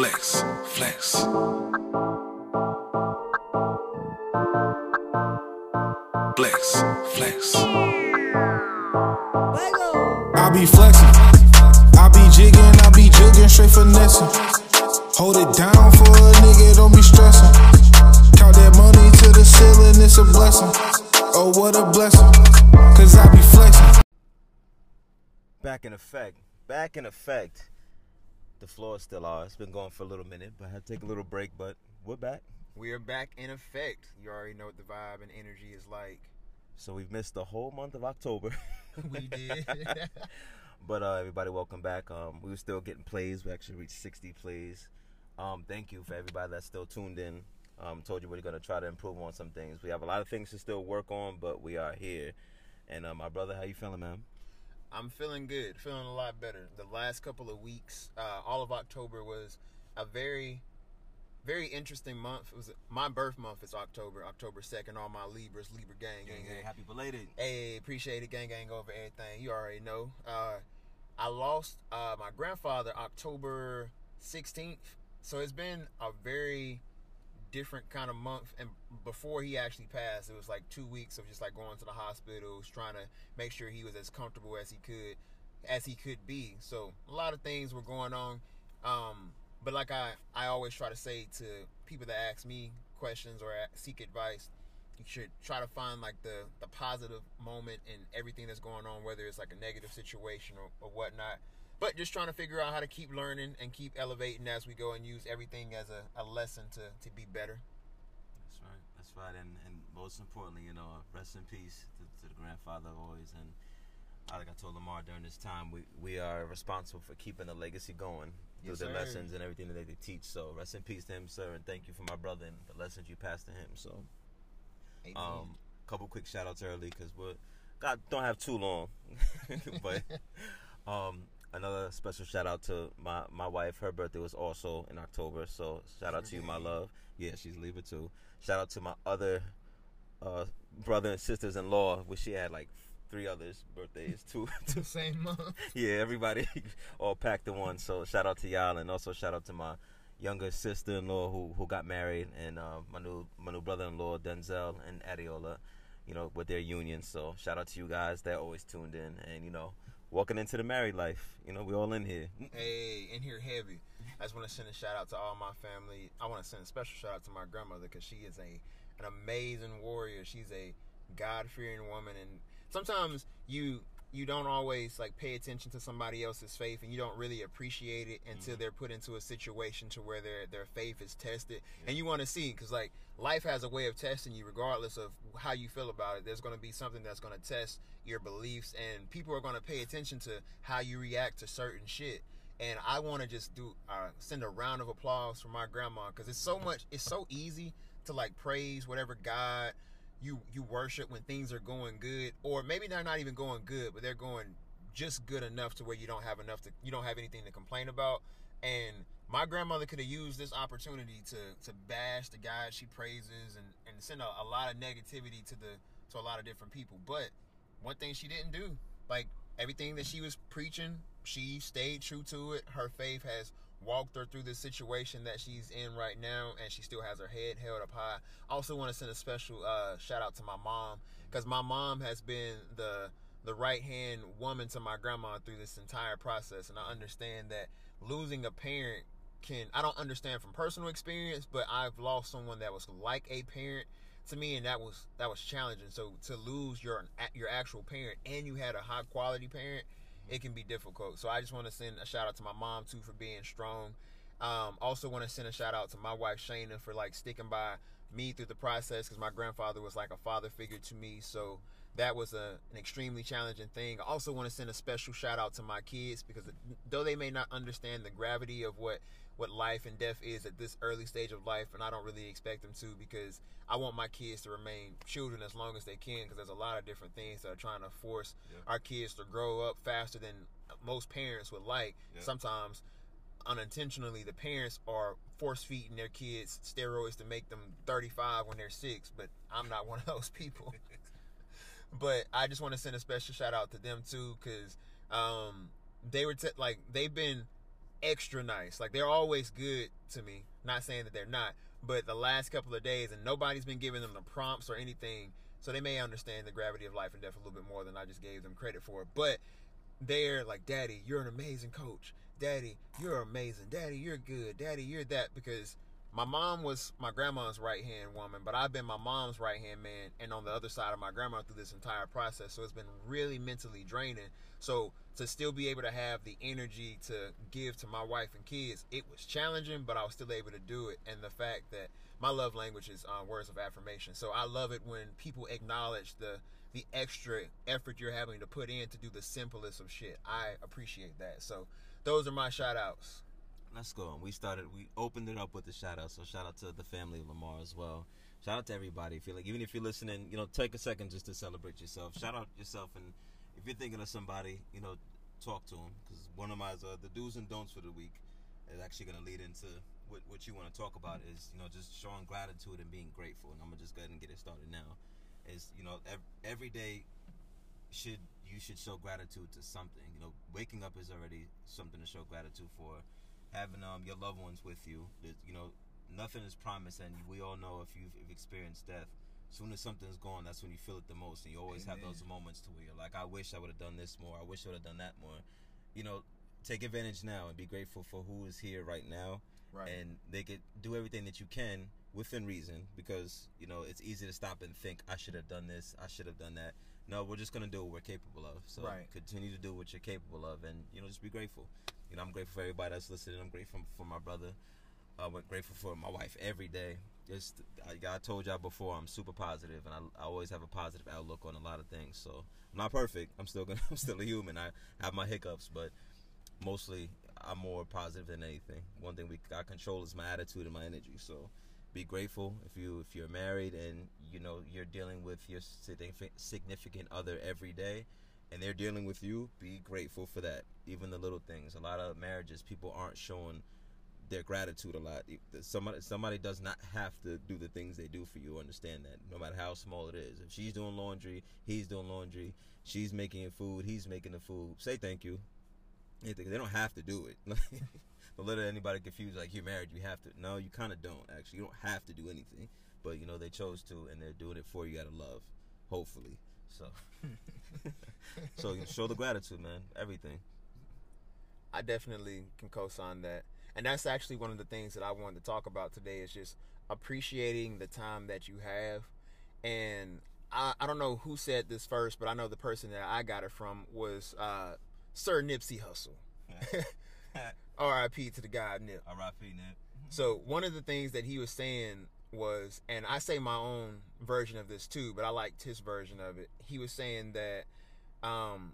Flex, flex. Flex, flex. I be flexing, I be jigging, I be jigging, straight finessing. Hold it down for a nigga, don't be stressing. Count that money to the ceiling, it's a blessing. Oh, what a blessing, cause I be flexing. Back in effect. Back in effect. The floor is still ours. It's been going for a little minute, but I had to take a little break, but we're back. We are back in effect. You already know what the vibe and energy is like. So we've missed the whole month of October. We did. but uh, everybody, welcome back. Um, we were still getting plays. We actually reached 60 plays. Um, thank you for everybody that's still tuned in. Um, told you we're gonna try to improve on some things. We have a lot of things to still work on, but we are here. And uh, my brother, how you feeling, man? I'm feeling good, feeling a lot better. The last couple of weeks, uh, all of October was a very, very interesting month. It was my birth month is October, October second. All my Libras, Libra gang, gang, gang. happy belated. Hey, appreciate it, gang, gang over everything. You already know. Uh, I lost uh, my grandfather October 16th, so it's been a very different kind of month. And before he actually passed, it was like two weeks of just like going to the hospitals, trying to make sure he was as comfortable as he could, as he could be. So a lot of things were going on. Um, but like I, I always try to say to people that ask me questions or seek advice, you should try to find like the the positive moment in everything that's going on, whether it's like a negative situation or, or whatnot. But just trying to figure out how to keep learning and keep elevating as we go and use everything as a, a lesson to, to be better. That's right. That's right. And and most importantly, you know, rest in peace to, to the grandfather always. And like I told Lamar during this time, we we are responsible for keeping the legacy going through Yes, the sir. lessons and everything that they teach. So rest in peace to him, sir, and thank you for my brother and the lessons you passed to him. So Amen. um, couple quick shout outs early because we're God don't have too long, but um. Another special shout out to my, my wife. Her birthday was also in October, so shout out to you, my love. Yeah, she's Libra too. Shout out to my other uh, brother and sisters in law, which she had like three others birthdays too. the same month. yeah, everybody all packed in one. So shout out to y'all, and also shout out to my younger sister in law who who got married, and uh, my new my new brother in law Denzel and Adiola. You know, with their union. So shout out to you guys. They're always tuned in, and you know, walking into the married life. You know, we all in here. Hey, in here heavy. I just want to send a shout out to all my family. I want to send a special shout out to my grandmother because she is a an amazing warrior. She's a God fearing woman, and sometimes you you don't always like pay attention to somebody else's faith, and you don't really appreciate it until they're put into a situation to where their their faith is tested, and you want to see because like life has a way of testing you, regardless of how you feel about it. There's going to be something that's going to test your beliefs, and people are going to pay attention to how you react to certain shit and I want to just do uh, send a round of applause for my grandma because it's so much. It's so easy to like praise whatever God you you worship when things are going good, or maybe they're not even going good, but they're going just good enough to where you don't have enough to you don't have anything to complain about. And my grandmother could have used this opportunity to to bash the God she praises and and send a, a lot of negativity to the to a lot of different people. But one thing she didn't do, like everything that she was preaching, she stayed true to it. Her faith has walked her through the situation that she's in right now, and she still has her head held up high. I also want to send a special uh, shout out to my mom because my mom has been the the right hand woman to my grandma through this entire process, and I understand that losing a parent can I don't understand from personal experience, but I've lost someone that was like a parent to me, and that was that was challenging. So to lose your your actual parent and you had a high quality parent, it can be difficult. So I just want to send a shout out to my mom too for being strong. Um, also want to send a shout out to my wife Shayna for like sticking by me through the process because my grandfather was like a father figure to me. So that was a, an extremely challenging thing. I also want to send a special shout out to my kids because though they may not understand the gravity of what what life and death is at this early stage of life, and I don't really expect them to because I want my kids to remain children as long as they can because there's a lot of different things that are trying to force our kids to grow up faster than most parents would like. Sometimes unintentionally the parents are force feeding their kids steroids to make them 35 when they're six but i'm not one of those people. But i just want to send a special shout out to them too because um, they were t- like they've been extra nice. Like they're always good to me. Not saying that they're not, but the last couple of days and nobody's been giving them the prompts or anything, so they may understand the gravity of life and death a little bit more than I just gave them credit for. But they're like, Daddy, you're an amazing coach. Daddy, you're amazing. Daddy, you're good. Daddy, you're that because my mom was my grandma's right hand woman, but I've been my mom's right hand man and on the other side of my grandma through this entire process. So it's been really mentally draining. So to still be able to have the energy to give to my wife and kids, it was challenging, but I was still able to do it. And the fact that my love language is uh, words of affirmation. So I love it when people acknowledge the the extra effort you're having to put in to do the simplest of shit. I appreciate that. So those are my shout outs. Let's go. And We started. We opened it up with the shout out. So shout out to the family of Lamar as well. Shout out to everybody. Feel like even if you're listening, you know, take a second just to celebrate yourself. Shout out yourself, and if you're thinking of somebody, you know, talk to them because one of my uh, the do's and don'ts for the week is actually going to lead into what what you want to talk about is you know just showing gratitude and being grateful. And I'm gonna just go ahead and get it started now. Is you know every, every day should you should show gratitude to something. You know, waking up is already something to show gratitude for having um, your loved ones with you. That you know, nothing is promised, and we all know if you've, if experienced death, as soon as something's gone, that's when you feel it the most, and you always Amen. have those moments to where you're like, I wish I would have done this more. I wish I would have done that more. You know, take advantage now and be grateful for who is here right now, Right. and they could do everything that you can within reason because you know it's easy to stop and think I should have done this, I should have done that. No, we're just gonna do what we're capable of. So Right. continue to do what you're capable of, and you know just be grateful. You know I'm grateful for everybody that's listening. I'm grateful for my brother. I'm grateful for my wife every day. Just I, told y'all before, I'm super positive, and I, I always have a positive outlook on a lot of things. So I'm not perfect. I'm still gonna I'm still a human. I have my hiccups, but mostly I'm more positive than anything. One thing we got control is my attitude and my energy. So be grateful if you if you're married and you know you're dealing with your significant other every day and they're dealing with you be grateful for that even the little things a lot of marriages people aren't showing their gratitude a lot somebody somebody does not have to do the things they do for you understand that no matter how small it is if she's doing laundry he's doing laundry she's making food he's making the food say thank you. They don't have to do it. don't let anybody confuse like you're married, you have to. No, you kind of don't actually. You don't have to do anything, but you know they chose to, and they're doing it for you out of love, hopefully. So, so show the gratitude, man. Everything. I definitely can co-sign that. And that's actually one of the things that I wanted to talk about today is just appreciating the time that you have. And I, I don't know who said this first, but I know the person that I got it from was uh, Sir Nipsey Hussle. R.I.P. to the guy Nip. R.I.P. Nip. So one of the things that he was saying was, and I say my own version of this too, but I liked his version of it. He was saying that, um,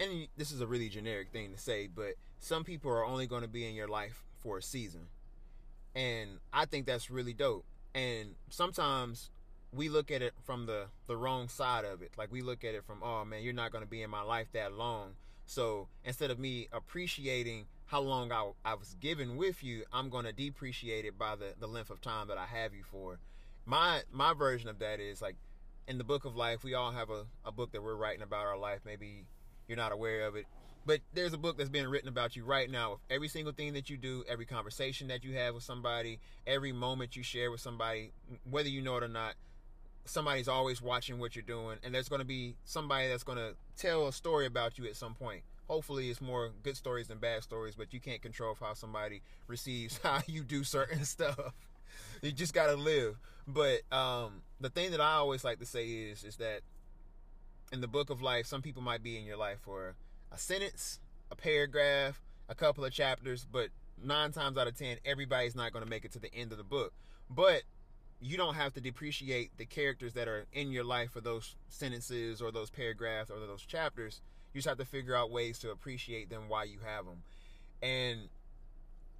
and this is a really generic thing to say, but some people are only going to be in your life for a season, and I think that's really dope. And sometimes we look at it from the the wrong side of it. Like we look at it from, oh man, you're not going to be in my life that long. So instead of me appreciating how long I, I was given with you, I'm going to depreciate it by the, the length of time that I have you for. My my version of that is like in the book of life, we all have a, a book that we're writing about our life. Maybe you're not aware of it. But there's a book that's being written about you right now. With every single thing that you do, every conversation that you have with somebody, every moment you share with somebody, whether you know it or not, somebody's always watching what you're doing. And there's going to be somebody that's going to tell a story about you at some point. Hopefully, it's more good stories than bad stories, but you can't control how somebody receives how you do certain stuff. You just got to live. But um, the thing that I always like to say is, is that in the book of life, some people might be in your life for a sentence, a paragraph, a couple of chapters, but nine times out of ten, everybody's not going to make it to the end of the book. But you don't have to depreciate the characters that are in your life for those sentences or those paragraphs or those chapters. You just have to figure out ways to appreciate them while you have them. And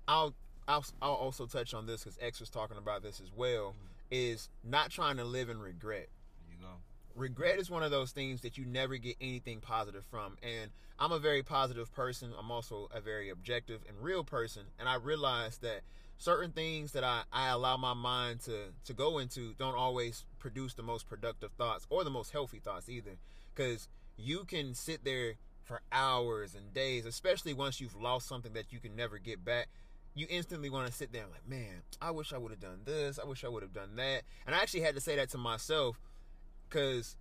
I'll I'll, I'll also touch on this because X was talking about this as well. Is not trying to live in regret There you go. regret is one of those things that you never get anything positive from and i'm a very positive person i'm also a very objective and real person and i realize that certain things that i, I allow my mind to to go into don't always produce the most productive thoughts or the most healthy thoughts either because you can sit there for hours and days, especially once you've lost something that you can never get back. You instantly want to sit there and like, man, I wish I would have done this. I wish I would have done that. And I actually had to say that to myself because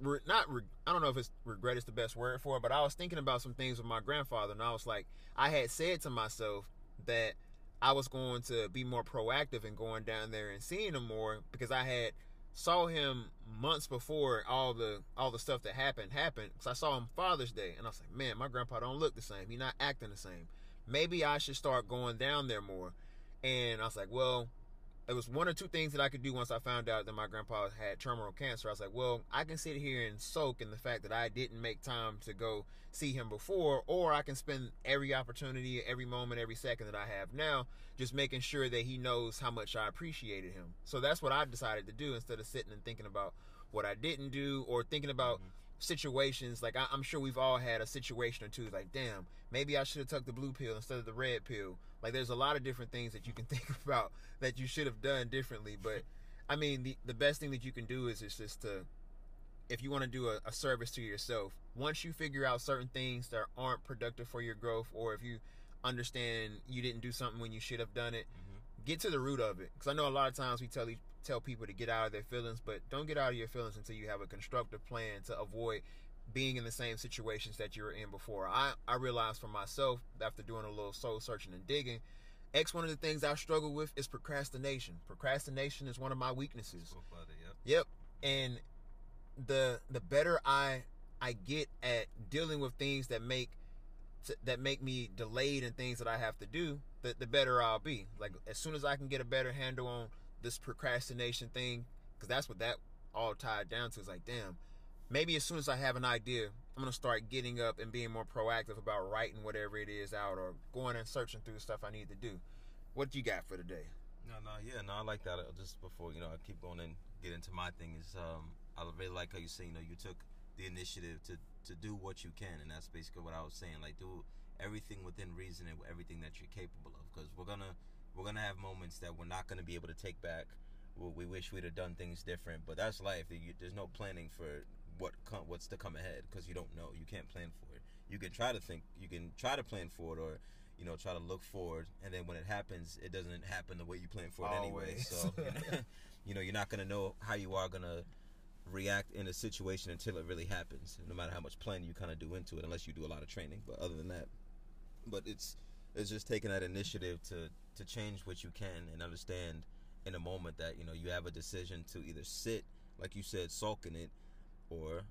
re- not re- I don't know if it's regret is the best word for it, but I was thinking about some things with my grandfather, and I was like, I had said to myself that I was going to be more proactive in going down there and seeing him more because I had saw him months before all the all the stuff that happened happened. Because I saw him Father's Day, and I was like, man, my grandpa don't look the same. He's not acting the same. Maybe I should start going down there more. And I was like, well, it was one or two things that I could do once I found out that my grandpa had terminal cancer. I was like, well, I can sit here and soak in the fact that I didn't make time to go see him before, or I can spend every opportunity, every moment, every second that I have now just making sure that he knows how much I appreciated him. So that's what I decided to do instead of sitting and thinking about what I didn't do or thinking about mm-hmm. situations. Like I, I'm sure we've all had a situation or two, like, damn, maybe I should have took the blue pill instead of the red pill like there's a lot of different things that you can think about that you should have done differently. But I mean, the the best thing that you can do is, is just to if you want to do a, a, service to yourself, once you figure out certain things that aren't productive for your growth, or if you understand you didn't do something when you should have done it, mm-hmm. get to the root of it. Because I know a lot of times we tell tell people to get out of their feelings, but don't get out of your feelings until you have a constructive plan to avoid being in the same situations that you were in before. I, I realized for myself after doing a little soul searching and digging, X one of the things I struggle with is procrastination. Procrastination is one of my weaknesses. yep. yep. And the the better I I get at dealing with things that make that make me delayed in things that I have to do, the, the better I'll be. Like as soon as I can get a better handle on this procrastination thing, because that's what that all tied down to. Is like, damn, maybe as soon as I have an idea, I'm gonna start getting up and being more proactive about writing whatever it is out or going and searching through stuff I need to do. What you got for today? No, no, yeah, no, I like that. Uh, just before you know, I keep going and get into my thing is, um, I really like how you say, you know, you took the initiative to to do what you can, and that's basically what I was saying. Like, do everything within reason and everything that you're capable of, because we're gonna we're gonna have moments that we're not gonna be able to take back. We wish we'd have done things different, but that's life. There's no planning for what come, what's to come ahead because you don't know. You can't plan for it. You can try to think. You can try to plan for it, or you know, try to look forward. And then when it happens, it doesn't happen the way you plan for it Always. anyway. So you know, you know, you're not gonna know how you are gonna react in a situation until it really happens. No matter how much planning you kind of do into it, unless you do a lot of training. But other than that, but it's it's just taking that initiative to to change what you can and understand in a moment that you know you have a decision to either sit like you said sulk in it or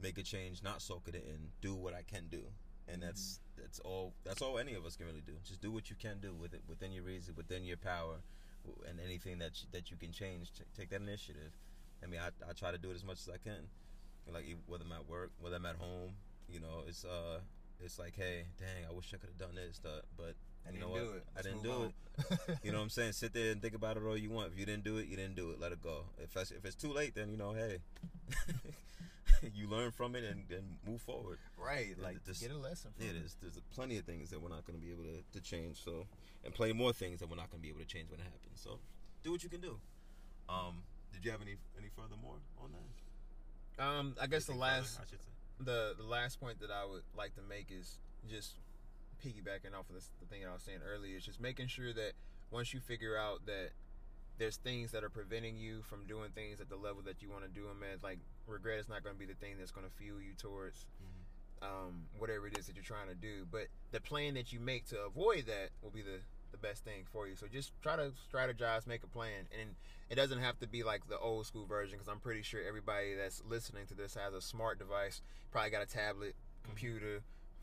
make a change, not soak it in, do what I can do, and mm-hmm. that's that's all. That's all any of us can really do. Just do what you can do with it within your reason, within your power, and anything that you, that you can change. take that initiative. I mean, I, I try to do it as much as I can. Like whether I'm at work, whether I'm at home, you know, it's uh, it's like, hey, dang, I wish I could have done this, but you know what? I didn't do on. it. you know what I'm saying? Sit there and think about it all you want. If you didn't do it, you didn't do it. Let it go. If if it's too late, then you know, hey, you learn from it and, and move forward. Right, like just, get a lesson. From it is. There's plenty of things that we're not going to be able to, to change. So, and plenty more things that we're not going to be able to change when it happens. So, do what you can do. Um, did you have any any further more on that? Um, I guess the last further, the the last point that I would like to make is just piggybacking off of this, the thing that I was saying earlier. Is just making sure that once you figure out that there's things that are preventing you from doing things at the level that you want to do them at. Like regret is not going to be the thing that's going to fuel you towards mm-hmm. um, whatever it is that you're trying to do. But the plan that you make to avoid that will be the the best thing for you. So just try to strategize, make a plan, and it doesn't have to be like the old school version because I'm pretty sure everybody that's listening to this has a smart device, probably got a tablet, mm-hmm.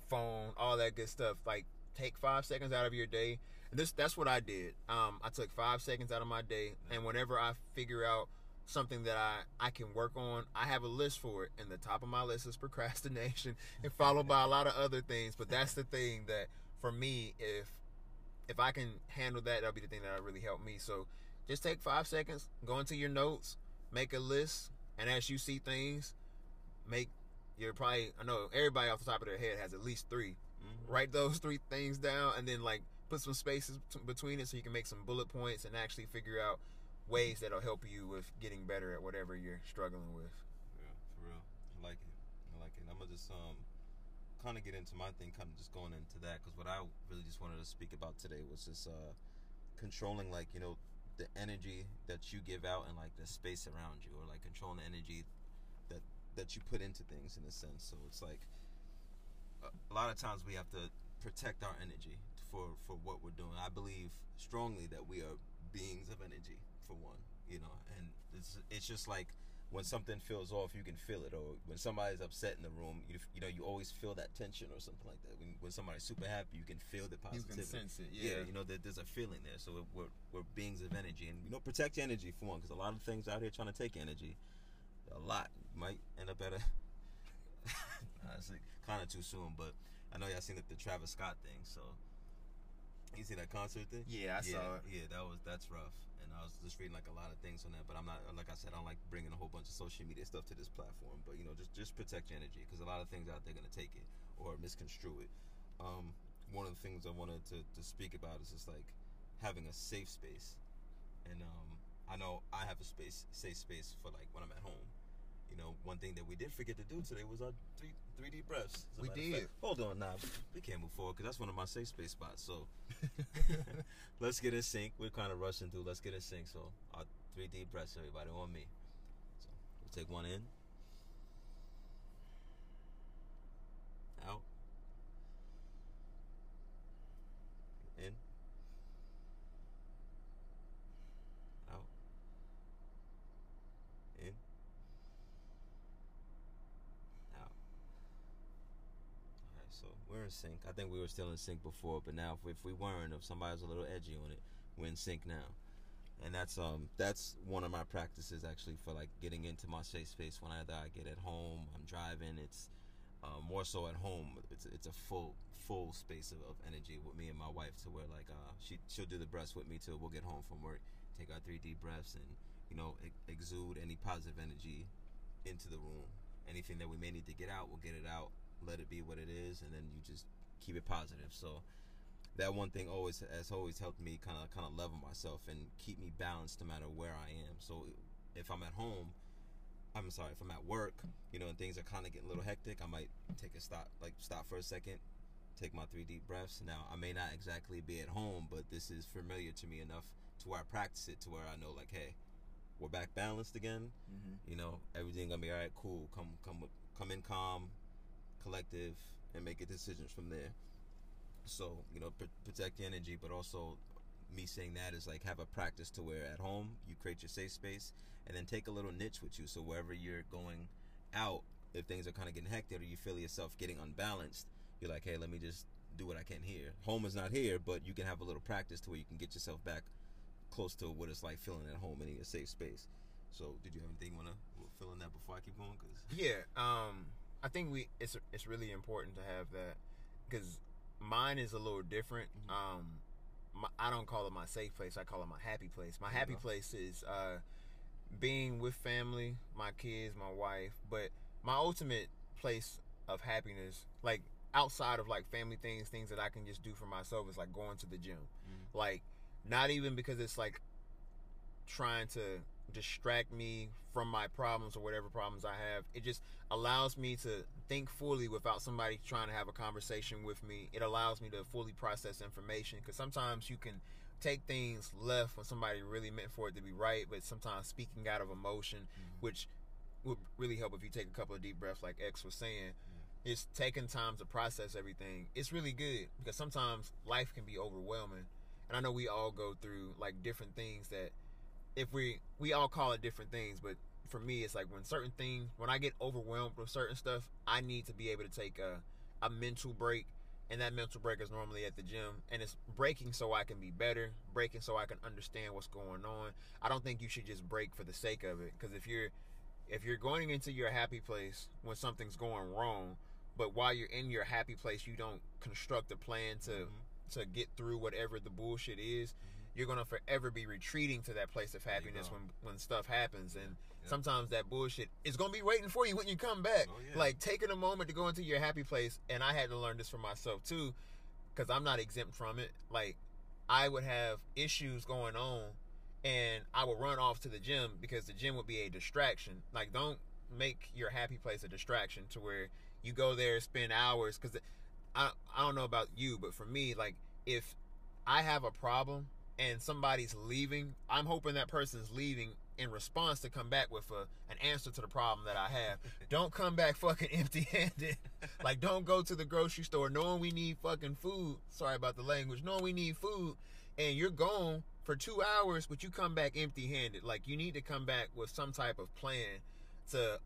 Phone, all that good stuff. Like take five seconds out of your day And this that's what I did. Um, I took five seconds out of my day, and whenever I figure out something that I, I can work on, I have a list for it. And the top of my list is procrastination, and followed by a lot of other things. But that's the thing that for me, if if I can handle that, that'll be the thing that'll really helped me. So just take five seconds, go into your notes, make a list, and as you see things, make you're probably I know everybody off the top of their head has at least 3 mm-hmm. Write those three things down, and then like put some spaces t- between it so you can make some bullet points and actually figure out ways that'll help you with getting better at whatever you're struggling with. Yeah, for real. I like it. I like it. I'm gonna just um kind of get into my thing, kind of just going into that, because what I really just wanted to speak about today was just uh, controlling, like you know, the energy that you give out and like the space around you, or like controlling the energy that that you put into things in a sense. So it's like a- lot of times we have to protect our energy for for what we're doing. I believe strongly that we are beings of energy for one, you know, and it's it's just like when something feels off, you can feel it, or when somebody's upset in the room, you you know, you always feel that tension or something like that. When when somebody's super happy, you can feel the positivity. You can sense it. Yeah. you know, there, there's a feeling there. So we're we're beings of energy, and you know, protect energy for one, because a lot of things out here trying to take energy, a lot might end up at a. Honestly, kind of too soon, but I know y'all seen the, the Travis Scott thing, so you see that concert thing? Yeah, I yeah, saw it. Yeah, that was that's rough, and I was just reading like a lot of things on that. But I'm not like I said, I don't like bringing a whole bunch of social media stuff to this platform. But you know, just just protect your energy because a lot of things out there gonna take it or misconstrue it. Um, one of the things I wanted to, to speak about is just like having a safe space, and um, I know I have a space safe space for like when I'm at home. You know, one thing that we did forget to do today was our three three deep breaths. We did. fact. Hold on, nah, we can't move forward because that's one of my safe space spots. So let's get in sync. We're kind of rushing through. Let's get in sync. So our three deep breaths, everybody, on me. So we'll take one in, out, in, out, in, out. Alright, so we're in sync. I think we were still in sync before, but now if, if we weren't, if somebody was a little edgy on it, we're in sync now. And that's um that's one of my practices actually for like getting into my safe space when either I get at home, I'm driving, it's uh, more so at home. It's it's a full full space of, of energy with me and my wife to where like uh she she'll do the breaths with me till we'll get home from work, take our three deep breaths and you know exude any positive energy into the room. Anything that we may need to get out, we'll get it out, let it be what it is, and then you just keep it positive. So that one thing always has always helped me kind of kind of level myself and keep me balanced no matter where I am. So if I'm at home, I'm sorry, if I'm at work, you know, and things are kind of getting a little hectic, I might take a stop, like stop for a second, take my three deep breaths. Now I may not exactly be at home, but this is familiar to me enough to where I practice it to where I know like, hey, we're back balanced again. Mm-hmm. You know, everything gonna be all right. Cool. Come, come, come in calm, collective, and make a decisions from there. So you know, pr- protect your energy, but also me saying that is like have a practice to where at home you create your safe space, and then take a little niche with you. So wherever you're going out, if things are kind of getting hectic or you feel yourself getting unbalanced, you're like, hey, let me just do what I can here. Home is not here, but you can have a little practice to where you can get yourself back close to what it's like feeling at home in a safe space. So, did you have anything you want to fill in that before I keep going? Cause Yeah, um, I think we it's it's really important to have that because mine is a little different. Mm-hmm. Um, my, I don't call it my safe place. I call it my happy place. My happy place is uh, being with family, my kids, my wife. But my ultimate place of happiness, like outside of like family things, things that I can just do for myself, is like going to the gym. Mm-hmm. Like not even because it's like trying to distract me from my problems or whatever problems I have. It just allows me to think fully without somebody trying to have a conversation with me. It allows me to fully process information because sometimes you can take things left when somebody really meant for it to be right, but sometimes speaking out of emotion, mm-hmm. which would really help if you take a couple of deep breaths, like X was saying. It's taking time to process everything. It's really good because sometimes life can be overwhelming, and I know we all go through like different things that if we we all call it different things, but for me, it's like when certain things, when I get overwhelmed with certain stuff, I need to be able to take a a mental break, and that mental break is normally at the gym, and it's breaking so I can be better, breaking so I can understand what's going on. I don't think you should just break for the sake of it, because if you're if you're going into your happy place when something's going wrong, but while you're in your happy place, you don't construct a plan to mm-hmm. to get through whatever the bullshit is, mm-hmm. You're gonna forever be retreating to that place of happiness when when stuff happens, and Yeah. sometimes that bullshit is gonna be waiting for you when you come back. Oh, yeah. Like taking a moment to go into your happy place, and I had to learn this for myself too, because I'm not exempt from it. Like I would have issues going on, and I would run off to the gym because the gym would be a distraction. Like don't make your happy place a distraction to where you go there, spend hours. Because I I don't know about you, but for me, like if I have a problem and somebody's leaving, I'm hoping that person's leaving in response to come back with a, an answer to the problem that I have. don't come back fucking empty handed. like, don't go to the grocery store knowing we need fucking food. Sorry about the language. Knowing we need food and you're gone for two hours, but you come back empty handed. Like, you need to come back with some type of plan to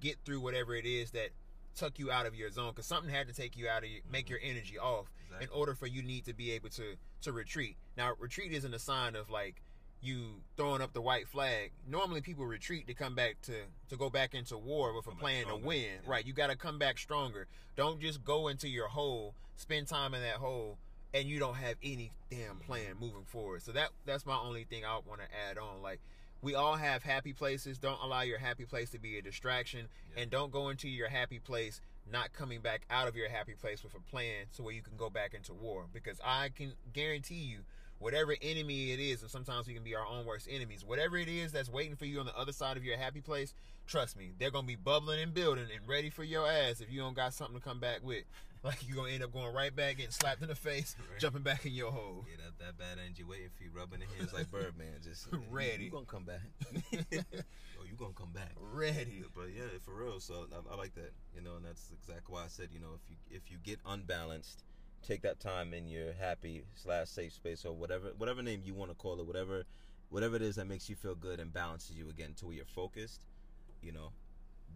get through whatever it is that took you out of your zone because something had to take you out of your, make your mm-hmm. energy off in order for you need to be able to to retreat. Now, retreat isn't a sign of like you throwing up the white flag. Normally, people retreat to come back to to go back into war with a Come plan to win. Yeah. Right? You got to come back stronger. Don't just go into your hole, spend time in that hole, and you don't have any damn plan moving forward. So that that's my only thing I want to add on. Like. We all have happy places. Don't allow your happy place to be a distraction, Yeah. and don't go into your happy place not coming back out of your happy place with a plan so where you can go back into war because i can guarantee you whatever enemy it is and sometimes we can be our own worst enemies whatever it is that's waiting for you on the other side of your happy place trust me they're gonna be bubbling and building and ready for your ass if you don't got something to come back with like you're gonna end up going right back getting slapped in the face Right. jumping back in your hole Yeah, that, that bad energy waiting for you, rubbing the hands like Birdman. Just you- Ready. You, gonna come back? oh, you gonna come back? ready But yeah, for real. So I, I like that. You know, and that's exactly why I said, you know, if you if you get unbalanced, take that time in your happy slash safe space or whatever whatever name you want to call it, whatever whatever it is that makes you feel good and balances you again to where you're focused. You know,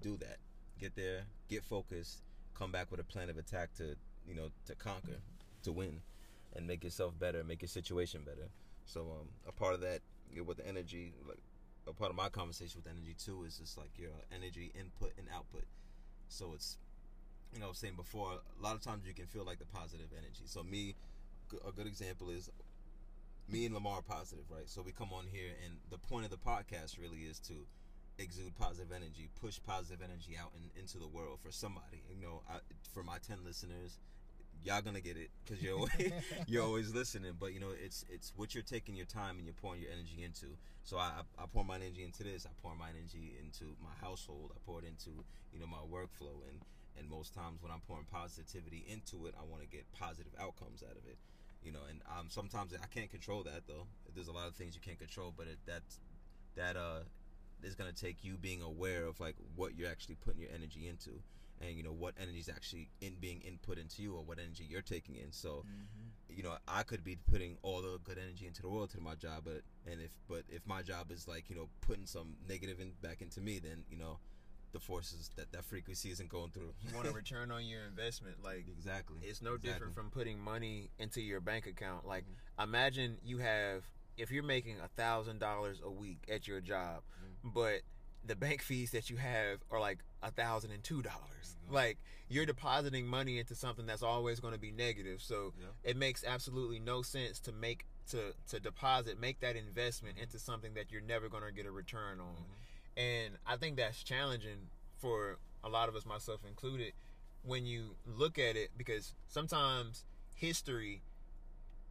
do that. Get there, get focused, come back with a plan of attack to you know to conquer, to win, and make yourself better, make your situation better. So um, a part of that you know, with the energy, like a part of my conversation with energy too, is just like your energy input and output. So it's you know I was saying before, a lot of times you can feel like the positive energy. So me, a good example is me and Lamar positive, right? So we come on here, and the point of the podcast really is to exude positive energy, push positive energy out in, into the world for somebody. You know, I, for my ten listeners, y'all gonna get it because you're always, you're always listening. But you know, it's it's what you're taking your time and you're pouring your energy into. So I I pour my energy into this. I pour my energy into my household. I pour it into you know my workflow and. And most times when I'm pouring positivity into it, I want to get positive outcomes out of it you know and um sometimes i can't control that though there's a lot of things you can't control but it that's that uh is going to take you being aware of like what you're actually putting your energy into and you know what energy is actually in being input into you or what energy you're taking in. So mm-hmm. you know i could be putting all the good energy into the world to my job but and if but if my job is like you know putting some negative in, back into me then you know the forces that that frequency isn't going through. You want a return on your investment like exactly. It's no different from putting money into your bank account. Like, mm-hmm. imagine you have, if you're making a thousand dollars a week at your job, but the bank fees that you have are like a thousand and two dollars. Mm-hmm. Like, you're depositing money into something that's always going to be negative. So Yeah. it makes absolutely no sense to make to to deposit, make that investment mm-hmm. into something that you're never going to get a return on. Mm-hmm. And I think that's challenging for a lot of us, myself included, when you look at it, because sometimes history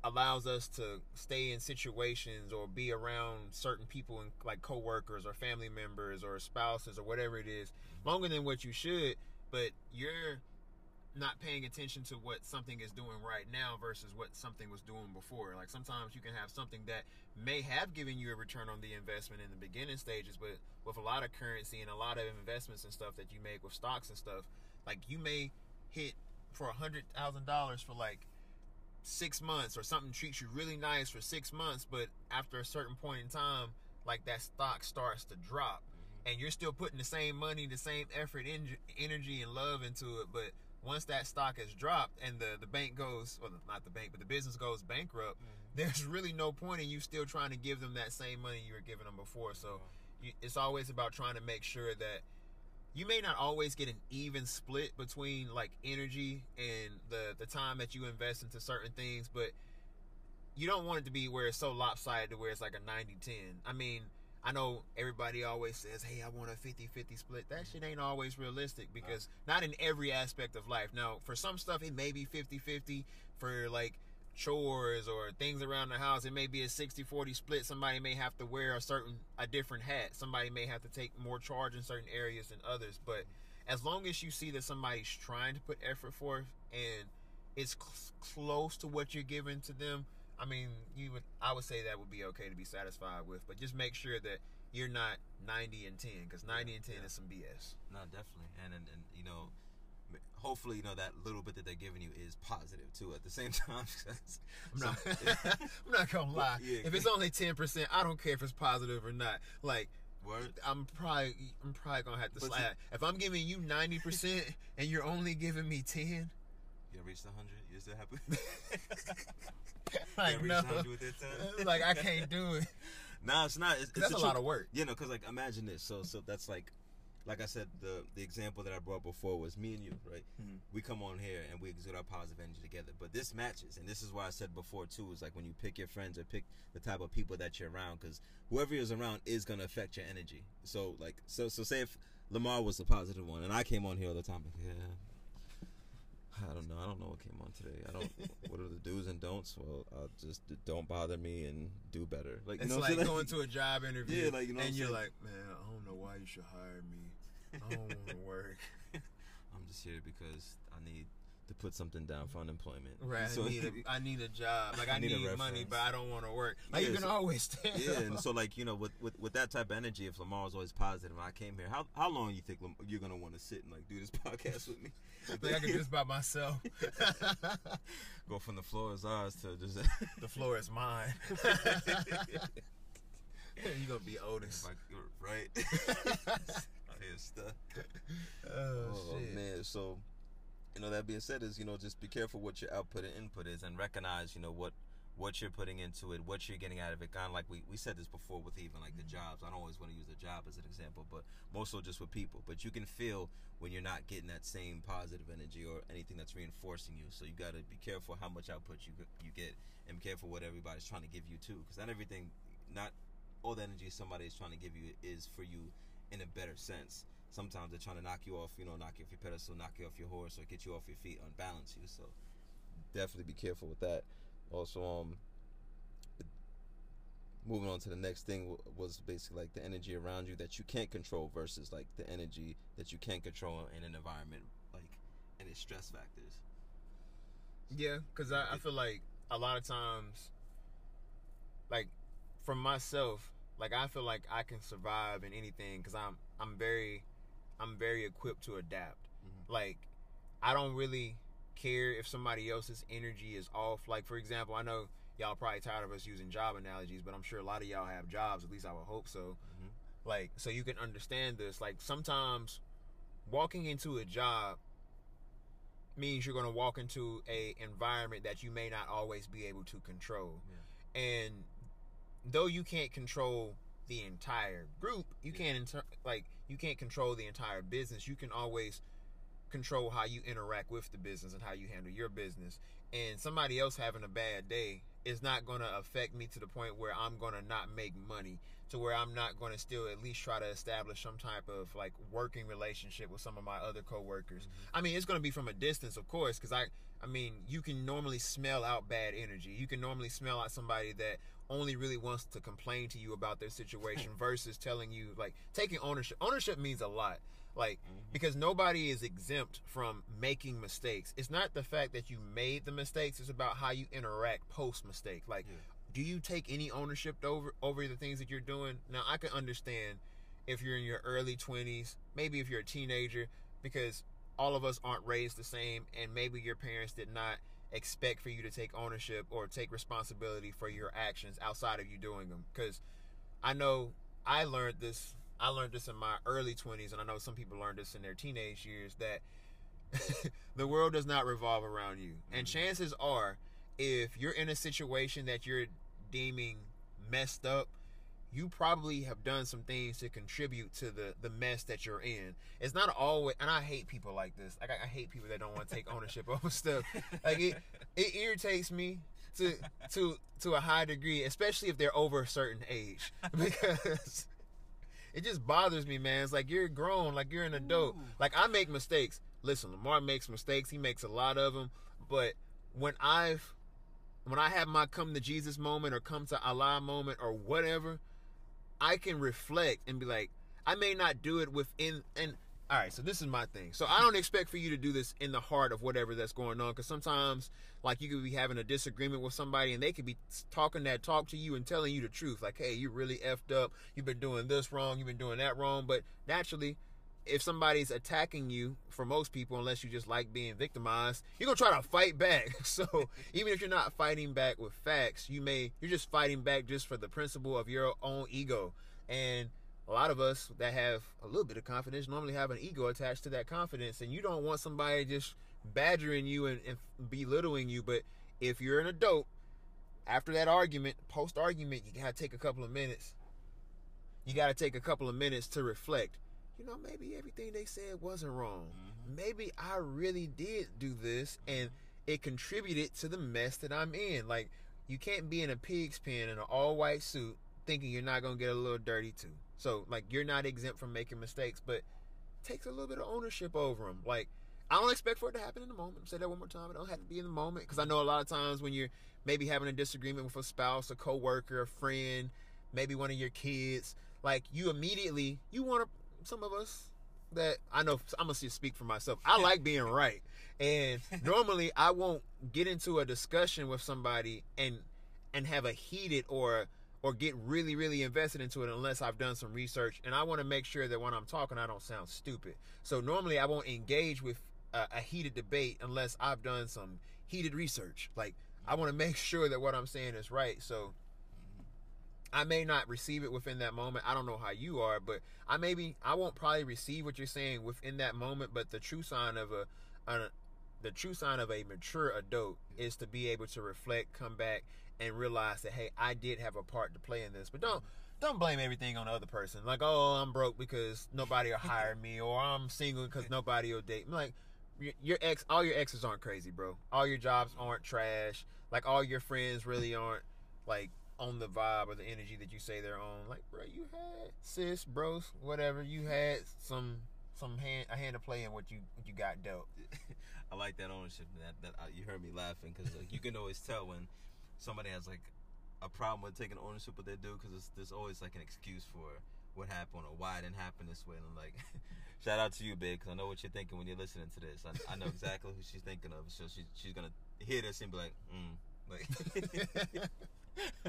allows us to stay in situations or be around certain people and like coworkers or family members or spouses or whatever it is longer than what you should but you're not paying attention to what something is doing right now versus what something was doing before. Like sometimes you can have something that may have given you a return on the investment in the beginning stages but with a lot of currency and a lot of investments and stuff that you make with stocks and stuff like you may hit for a hundred thousand dollars for like six months or something treats you really nice for six months, but after a certain point in time, like that stock starts to drop, mm-hmm. and you're still putting the same money, the same effort, en- energy, and love into it. But once that stock has dropped and the the bank goes, well, not the bank, but the business goes bankrupt, mm-hmm. there's really no point in you still trying to give them that same money you were giving them before. So you, it's always about trying to make sure that you may not always get an even split between like energy and the the time that you invest into certain things but you don't want it to be where it's so lopsided to where it's like a 90-10 i mean i know everybody always says hey i want a 50-50 split. That shit ain't always realistic because not in every aspect of life. Now for some stuff it may be 50-50 for like chores or things around the house. It may be a 60-40 split. Somebody may have to wear a certain a different hat. Somebody may have to take more charge in certain areas than others. But as long as you see that somebody's trying to put effort forth and it's cl- close to what you're giving to them, I mean, you would I would say that would be okay to be satisfied with, but just make sure that you're not 90 and 10 because 90 and 10 is some BS. No, definitely, and, and and you know, hopefully, you know that little bit that they're giving you is positive too. At the same time. I'm not, some- I'm not gonna lie. Yeah. If it's only 10, percent I don't care if it's positive or not. Like word. I'm probably I'm probably gonna have to But slide. if I'm giving you 90 percent and you're only giving me 10, You reached hundred. You still happy? like no, 100 with that time? like I can't do it. No, it's not. It's, it's That's the a lot of work. You know, because like imagine this. So so that's like, like I said, the the example that I brought before was me and you, right? Mm-hmm. We come on here and we exude our positive energy together. But this matches, and this is why I said before too, is like when you pick your friends or pick the type of people that you're around, because whoever is around is gonna affect your energy. So like, so so say if Lamar was the positive one, and I came on here all the time, like, yeah. I don't know. I don't know what came on today. I don't. what are the do's and don'ts? Well, I'll just don't bother me and do better. Like you It's know like going to a job interview, Yeah, like, you know and you're saying? like, man, I don't know why you should hire me. I don't want to work. I'm just here because I need to put something down for unemployment. Right. So, I, need a, I need a job. Like I, I need need, money, but I don't want to work. Like you can so- always tell. yeah, and so like you know, with, with with that type of energy, if Lamar was always positive, and I came here, how how long you think Lam- you're gonna want to sit and like do this podcast with me? I think I can do this by myself. go from the floor is ours to just the floor is mine. you're gonna be Otis. like, right. I stuff. Oh, Oh man, so you know that being said is you know just be careful what your output and input is and recognize you know what what you're putting into it, what you're getting out of it. Kind of like we, we said this before with even like the mm-hmm. jobs. I don't always want to use the job as an example, but more so just with people. But you can feel when you're not getting that same positive energy or anything that's reinforcing you. So you got to be careful how much output you you get, and be careful what everybody's trying to give you too, because not everything, not all the energy somebody is trying to give you is for you in a better sense. Sometimes they're trying to knock you off, you know, knock you off your pedestal, knock you off your horse, or get you off your feet, unbalance you. So definitely be careful with that. Also, um, moving on to the next thing was basically like the energy around you that you can't control versus like the energy that you can control in an environment, like and its stress factors. Yeah, because I, I feel like a lot of times, like from myself, like I feel like I can survive in anything because I'm I'm very I'm very equipped to adapt. Mm-hmm. Like I don't really care if somebody else's energy is off. Like for example, I know y'all probably tired of us using job analogies, but I'm sure a lot of y'all have jobs. At least I would hope so. Mm-hmm. Like so you can understand this. Like sometimes walking into a job means you're going to walk into a environment that you may not always be able to control. And though you can't control the entire group, you can't inter- like you can't control the entire business. You can always control how you interact with the business and how you handle your business. And somebody else having a bad day is not going to affect me to the point where I'm going to not make money, to where I'm not going to still at least try to establish some type of like working relationship with some of my other coworkers. Mm-hmm. I mean, it's going to be from a distance, of course, because I, I mean, you can normally smell out bad energy. You can normally smell out somebody that only really wants to complain to you about their situation versus telling you like taking ownership. Ownership means a lot. Like mm-hmm. because nobody is exempt from making mistakes. It's not the fact that you made the mistakes, it's about how you interact post mistake. Like do you take any ownership over over the things that you're doing? Now I can understand if you're in your early 20s, maybe if you're a teenager because all of us aren't raised the same and maybe your parents did not expect for you to take ownership or take responsibility for your actions outside of you doing them because I know I learned this I learned this in my early 20s and I know some people learned this in their teenage years that the world does not revolve around you. And mm-hmm. chances are if you're in a situation that you're deeming messed up, you probably have done some things to contribute to the the mess that you're in. It's not always, and I hate people like this. Like I, I hate people that don't want to take ownership over stuff. Like it, it irritates me to to to a high degree, especially if they're over a certain age, because it just bothers me, man. It's like you're grown, like you're an adult. Like I make mistakes. Listen, Lamar makes mistakes. He makes a lot of them. But when I've when I have my come to Jesus moment or come to Allah moment or whatever, I can reflect and be like, I may not do it within and all right, so this is my thing. So I don't expect for you to do this in the heart of whatever that's going on, because sometimes, like, you could be having a disagreement with somebody, and they could be talking that talk to you and telling you the truth, like, hey, you really effed up. You've been doing this wrong. You've been doing that wrong. But naturally, if somebody's attacking you, for most people, unless you just like being victimized, you're gonna try to fight back. So even if you're not fighting back with facts, you may you're just fighting back just for the principle of your own ego. And a lot of us that have a little bit of confidence normally have an ego attached to that confidence, and you don't want somebody just badgering you and, and belittling you. But if you're an adult, after that argument, post argument, you gotta take a couple of minutes. You gotta take a couple of minutes to reflect you know, maybe everything they said wasn't wrong. Mm-hmm. Maybe I really did do this and it contributed to the mess that I'm in. Like, you can't be in a pig's pen in an all white suit thinking you're not going to get a little dirty too. So, like, you're not exempt from making mistakes, but takes a little bit of ownership over them. Like, I don't expect for it to happen in the moment. Say that one more time. It don't have to be in the moment because I know a lot of times when you're maybe having a disagreement with a spouse, a coworker, a friend, maybe one of your kids, like you immediately you want to some of us that I know I'm gonna speak for myself. I like being right, and normally I won't get into a discussion with somebody and and have a heated or or get really really invested into it unless I've done some research and I want to make sure that when I'm talking I don't sound stupid. So normally I won't engage with a, a heated debate unless I've done some heated research. Like I want to make sure that what I'm saying is right. So I may not receive it within that moment. I don't know how you are, but I maybe I won't probably receive what you're saying within that moment. But the true sign of a, a the true sign of a mature adult is to be able to reflect, come back, and realize that hey, I did have a part to play in this. But don't don't blame everything on the other person. Like oh, I'm broke because nobody will hire me, or I'm single because nobody will date me. Like your ex, all your exes aren't crazy, bro. All your jobs aren't trash. Like all your friends really aren't like on the vibe or the energy that you say they're on. Like, bro, you had sis, bros, whatever. You had some some hand a hand to play in what you what you got dealt. I like that ownership. That that uh, you heard me laughing because like, you can always tell when somebody has like a problem with taking ownership of their do because there's always like an excuse for what happened or why it didn't happen this way. And I'm like, shout out to you, babe, because I know what you're thinking when you're listening to this. I, I know exactly who she's thinking of. So she, she's gonna hear this and be like, mm. like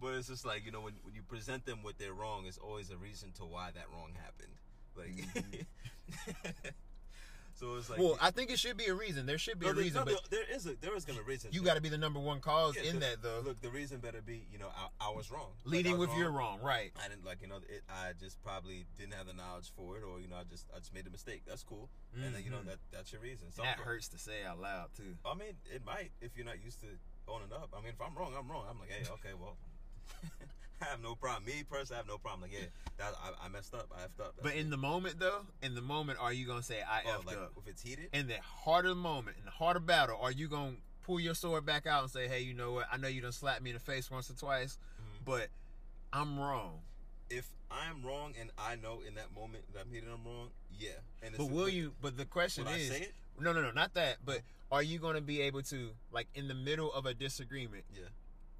but it's just like you know when, when you present them with their wrong, it's always a reason to why that wrong happened. Like, mm-hmm. so it's like. Well, I think it should be a reason. There should be no, a reason, no, but there is a there is gonna reason. You got to be the number one cause Yeah, in the- that though. Look, the reason better be you know I, I was wrong. Leading I was with your wrong, right? I didn't like you know it, I just probably didn't have the knowledge for it, or you know I just I just made a mistake. That's cool, and then you know Mhm. that that's your reason. Some that hurts to say out loud too. I mean, it might if you're not used to owning up. I mean, if I'm wrong, I'm wrong. I'm like, hey, okay, well, I have no problem. Me personally, I have no problem. Like, yeah, that, I, I messed up. I effed up. But in the moment though, in the moment, are you gonna say I oh, effed like up? if it's heated, In the heart of the moment, in the heart of battle, are you gonna pull your sword back out and say, "Hey, you know what? I know you done slapped me in the face once or twice, Mhm. but I'm wrong." if I'm wrong and I know in that moment that I'm heated, I'm wrong. Yeah. And But will you? But the question is, it? no, no, no, not that. But are you going to be able to, like, in the middle of a disagreement, Yeah.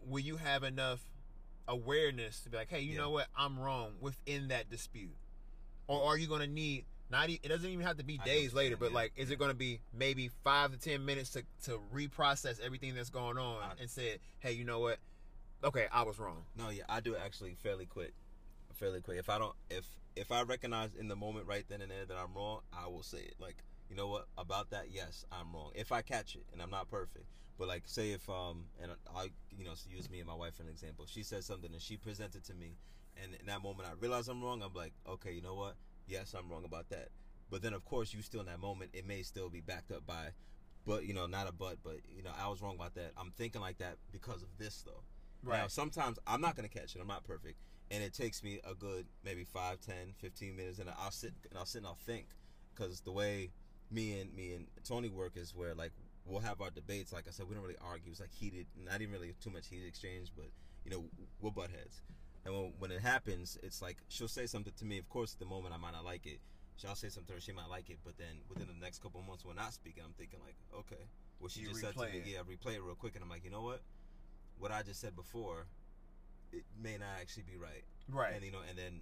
will you have enough awareness to be like, hey, you Yeah. know what, I'm wrong within that dispute, or are you going to need? Not e- it doesn't even have to be days later, but yeah. like, is it going to be maybe five to ten minutes to to reprocess everything that's going on I- and say, hey, you know what? Okay, I was wrong. No, yeah, I do it actually fairly quick. Fairly quick. If I don't, if if I recognize in the moment right then and there that I'm wrong, I will say it. Like, you know what about that? Yes, I'm wrong. If I catch it, and I'm not perfect, but like, say if um, and I, you know, use me and my wife for an example. She said something and she presented to me, and in that moment I realize I'm wrong. I'm like, okay, you know what? Yes, I'm wrong about that. But then of course you still in that moment, it may still be backed up by, but you know, not a but, but you know, I was wrong about that. I'm thinking like that because of this though. Right. Now, sometimes I'm not going to catch it. I'm not perfect. And it takes me a good maybe 5, 10, 15 minutes. And I'll sit and I'll sit and I'll think. Because the way me and me and Tony work is where, like, we'll have our debates. Like I said, we don't really argue. It's like heated, not even really too much heated exchange, but, you know, we'll butt heads. And when, when it happens, it's like she'll say something to me. Of course, at the moment, I might not like it. She'll say something to her, she might like it. But then within the next couple of months, when not speaking, I'm thinking, like, okay. What she You just said to me, it. yeah, replay it real quick. And I'm like, you know what? what I just said before, it may not actually be right. Right. And you know, and then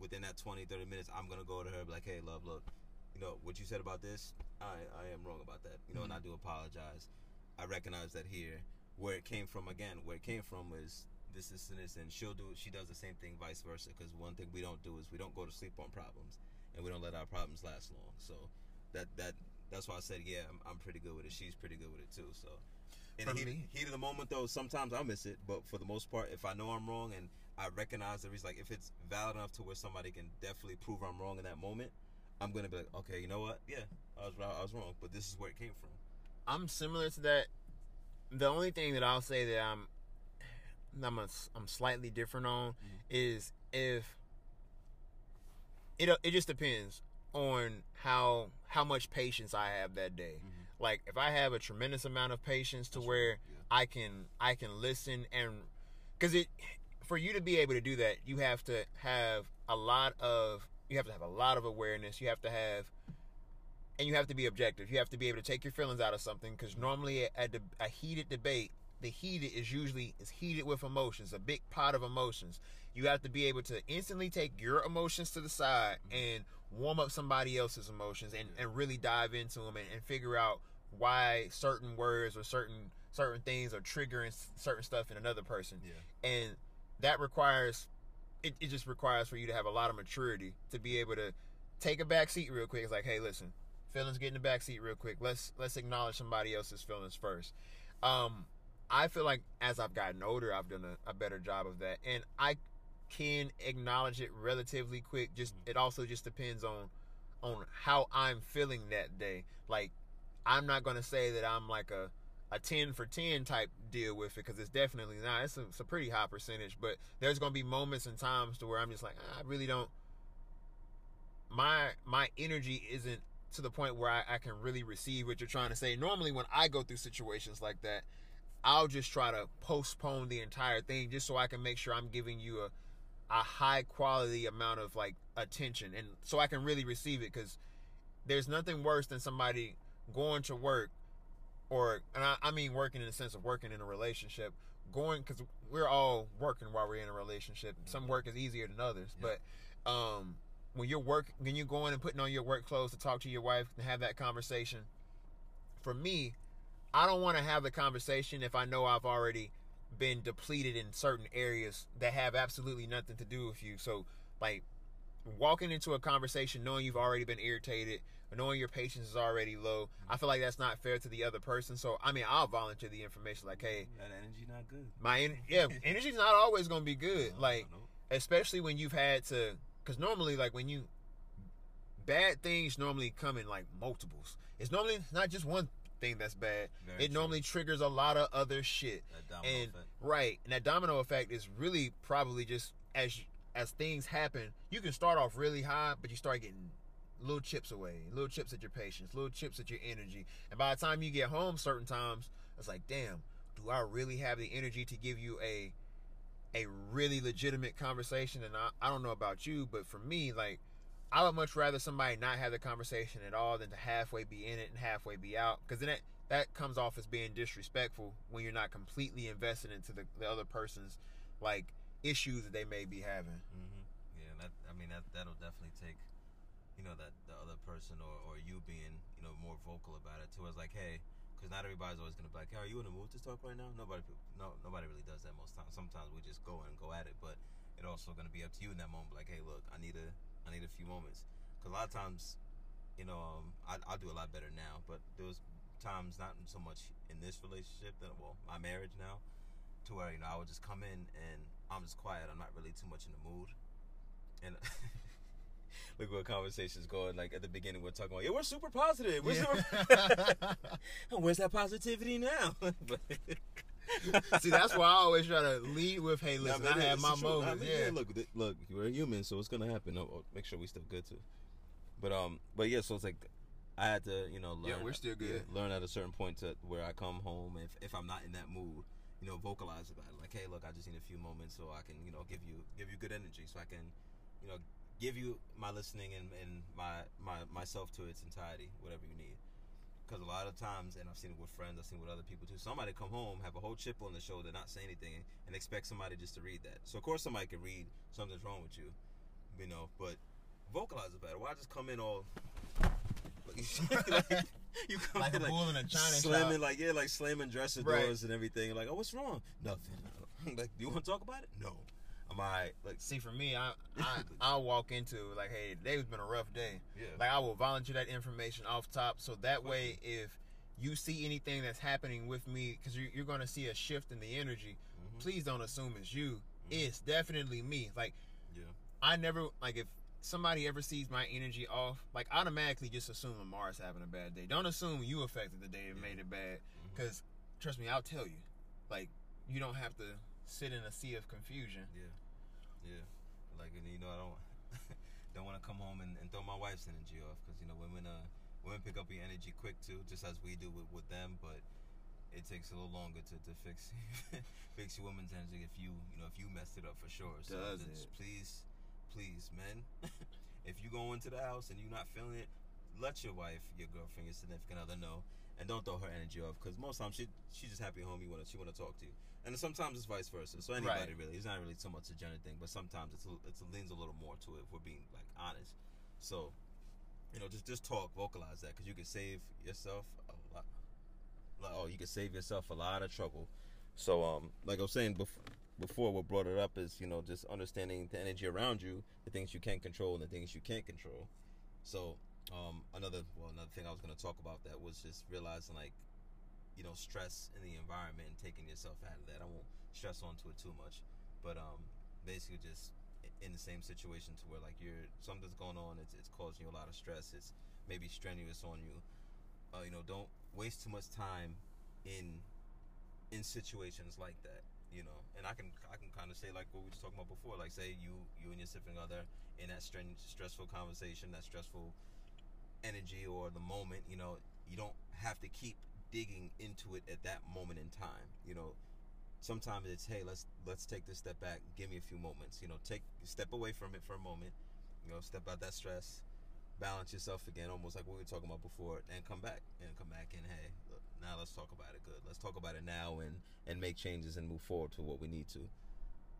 within that 20, 30 minutes, I'm gonna go to her, be like, hey, love, look, you know what you said about this, I I am wrong about that, you know, and mm-hmm. I do apologize. I recognize that here, where it came from again, where it came from is this, this, and this, and she'll do. She does the same thing, vice versa. Because one thing we don't do is we don't go to sleep on problems, and we don't let our problems last long. So that that that's why I said, yeah, I'm, I'm pretty good with it. She's pretty good with it too. So in the heat, heat of the moment, though, sometimes I miss it, but for the most part, if I know I'm wrong and I recognize the reason, like if it's valid enough to where somebody can definitely prove I'm wrong in that moment, I'm gonna be like, okay, you know what? Yeah, I was I was wrong, but this is where it came from. I'm similar to that. The only thing that I'll say that I'm I'm a, I'm slightly different on mm-hmm. is if it it just depends on how how much patience I have that day. Mm-hmm. Like if I have a tremendous amount of patience to where I can I can listen and cuz it for you to be able to do that, you have to have a lot of you have to have a lot of awareness. You have to have and you have to be objective. You have to be able to take your feelings out of something because normally at the, a heated debate, the heated is usually is heated with emotions, a big pot of emotions. You have to be able to instantly take your emotions to the side mm-hmm. and warm up somebody else's emotions and, and really dive into them and, and figure out why certain words or certain certain things are triggering certain stuff in another person. Yeah. And that requires it, it just requires for you to have a lot of maturity to be able to take a back seat real quick. It's like, hey, listen, feelings get in the back seat real quick. Let's let's acknowledge somebody else's feelings first. Um, I feel like as I've gotten older, I've done a, a better job of that, and I can acknowledge it relatively quick. Just it also just depends on on how I'm feeling that day. Like I'm not gonna say that I'm like a a 10 for 10 type deal with it because it's definitely not. It's a, it's a pretty high percentage, but there's gonna be moments and times to where I'm just like "Ah, I really don't. My my energy isn't to the point where I, I can really receive what you're trying to say. Normally, when I go through situations like that, I'll just try to postpone the entire thing just so I can make sure I'm giving you a a high quality amount of like attention and so I can really receive it because there's nothing worse than somebody going to work or and I, I mean working in the sense of working in a relationship going because we're all working while we're in a relationship. Some work is easier than others but um when you're work when you're going and putting on your work clothes to talk to your wife and have that conversation for me I don't want to have the conversation if I know I've already been depleted in certain areas that have absolutely nothing to do with you. So, like, walking into a conversation knowing you've already been irritated knowing your patience is already low, I feel like that's not fair to the other person. So, I mean, I'll volunteer the information like, hey, That energy not good. my en- yeah, energy's not always to be good. No, Like, no. especially when you've had to, because normally, like, when you, bad things normally come in like multiples. It's normally not just one thing that's bad. Very it true. normally triggers a lot of other shit. That and effect. right, and that domino effect is really probably just as as things happen, you can start off really high, but you start getting little chips away, little chips at your patience, little chips at your energy. And by the time you get home, certain times it's like, damn, do I really have the energy to give you a a really legitimate conversation? And I, I don't know about you, but for me, like I would much rather somebody not have the conversation at all than to halfway be in it and halfway be out. Because then that, that comes off as being disrespectful when you're not completely invested into the, the other person's like issues that they may be having. hmm Yeah, that I mean that that'll definitely take, know, that the other person or, or you being you know more vocal about it towards like, hey, because not everybody's always gonna be like, hey, are you in the mood to talk right now? Nobody, no, nobody really does that most times. Sometimes we just go and go at it, but it also gonna be up to you in that moment. Like, hey, look, I need a, I need a few moments, because a lot of times, you know, um, I I do a lot better now, but there was times not so much in this relationship that well, my marriage now, to where you know I would just come in and I'm just quiet. I'm not really too much in the mood. And look where conversations going. Like at the beginning, we're talking about, yeah, we're super positive. We're super. Where's that positivity now? See, that's why I always try to lead with, "Hey, listen, I have it's my truth. I moments." mean, yeah. look, look, we're human, so it's gonna happen. Oh, make sure we still good too. But um, but yeah, so it's like I had to, you know, learn. Yeah, we're still good. learn at a certain point to where I come home if if I'm not in that mood, you know, vocalize about it. Like, hey, look, I just need a few moments so I can, you know, give you give you good energy, so I can, you know, give you my listening and, and my my myself to its entirety, whatever you need. Because a lot of times, and I've seen it with friends, I've seen it with other people too. Somebody come home, have a whole chip on the shoulder, not say anything, and expect somebody just to read that. So of course somebody can read something's wrong with you, you know, but vocalize it better. Why just come in all like, like, you come Like in a bull in a china slamming shop. like yeah, like slamming dresser Right. doors and everything. Like, oh, what's wrong? Nothing. like, do you want to talk about it? No. I'm alright. Like, See, for me, I, I I'll walk into like, hey, today's been a rough day. Yeah. Like I will volunteer that information off top, so that way, if you see anything that's happening with me, because you're, you're going to see a shift in the energy. Mm-hmm. Please don't assume it's you. It's definitely me. Like yeah, I never like if somebody ever sees my energy off, like automatically just assume Lamar's having a bad day. Don't assume you affected the day and made it bad, Mm-hmm. because trust me, I'll tell you. Like you don't have to sit in a sea of confusion. yeah, yeah. Like, and you know, I don't don't want to come home and, and throw my wife's energy off because you know women uh women pick up your energy quick too, just as we do with, with them, but. It takes a little longer to, to fix fix your woman's energy if you you know if you messed it up for sure. So Does just it? please, please, men, if you go into the house and you're not feeling it, let your wife, your girlfriend, your significant other know, and don't throw her energy off because most times she she's just happy at home. You want to she want to talk to you, and sometimes it's vice versa. So anybody Right. really, it's not really so much a gender thing, but sometimes it's a, it's a, leans a little more to it if we're being like honest. So you know, just just talk, vocalize that because you can save yourself a lot. like, Oh, you can save yourself a lot of trouble. So um, like I was saying before. Before what brought it up is you know just understanding the energy around you, the things you can control and the things you can't control. So um, another well another thing I was going to talk about that was just realizing like you know stress in the environment and taking yourself out of that. I won't stress onto it too much, but um, basically just in the same situation to where like you're something's going on, it's it's causing you a lot of stress. It's maybe strenuous on you. Uh, you know, don't waste too much time in in situations like that. You know, and I can I can kind of say like what we were talking about before. Like say you you and your significant other in that stren- stressful conversation, that stressful energy or the moment. You know, you don't have to keep digging into it at that moment in time. You know, sometimes it's hey let's let's take this step back. Give me a few moments. You know, take step away from it for a moment. You know, step out that stress. Balance yourself again, almost like what we were talking about before, and come back and come back and hey, look, now let's talk about it. Good, let's talk about it now and and make changes and move forward to what we need to.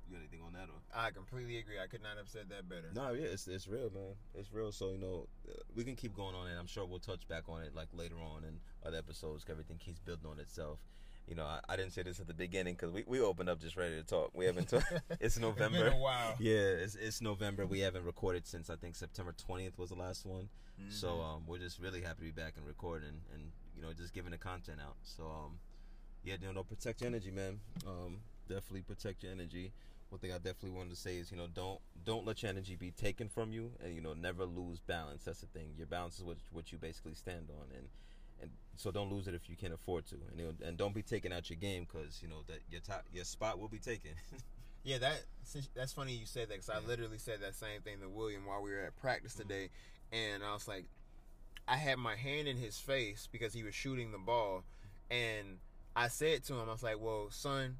You got anything on that or? I completely agree. I could not have said that better. No, yeah, it's it's real, man. It's real. So you know, we can keep going on it. I'm sure we'll touch back on it like later on in other episodes. Cause everything keeps building on itself. You know, I, I didn't say this at the beginning because we, we opened up just ready to talk. We haven't talked. it's November. Been a while. Yeah, it's it's November. We haven't recorded since I think September 20th was the last one. So Mm-hmm. um, we're just really happy to be back and recording and you know just giving the content out. So um, yeah, you know, protect your energy, man. Um, definitely protect your energy. One thing I definitely wanted to say is, you know, don't don't let your energy be taken from you, and you know, never lose balance. That's the thing. Your balance is what what you basically stand on, and and so don't lose it if you can afford to, and you know, and don't be taking out your game because you know that your top your spot will be taken. Yeah, that that's funny you said that because I literally said that same thing to William while we were at practice mm-hmm. today, and I was like, I had my hand in his face because he was shooting the ball, and I said to him, I was like, "Well, son,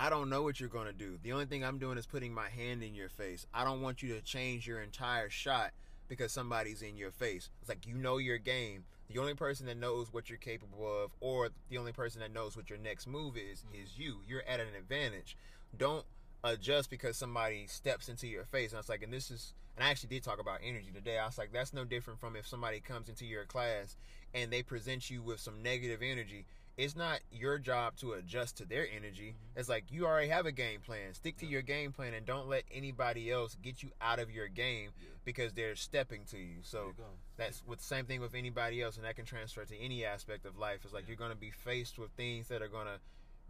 I don't know what you're gonna do. The only thing I'm doing is putting my hand in your face. I don't want you to change your entire shot because somebody's in your face. It's like you know your game. The only person that knows what you're capable of, or the only person that knows what your next move is, mm-hmm. is you. You're at an advantage. Don't adjust because somebody steps into your face. And I was like, and this is, and I actually did talk about energy today. I was like, that's no different from if somebody comes into your class and they present you with some negative energy. It's not your job to adjust to their energy. It's like you already have a game plan. Stick to your game plan and don't let anybody else get you out of your game because they're stepping to you. So you that's with the same thing with anybody else, and that can transfer to any aspect of life. It's like you're going to be faced with things that are going to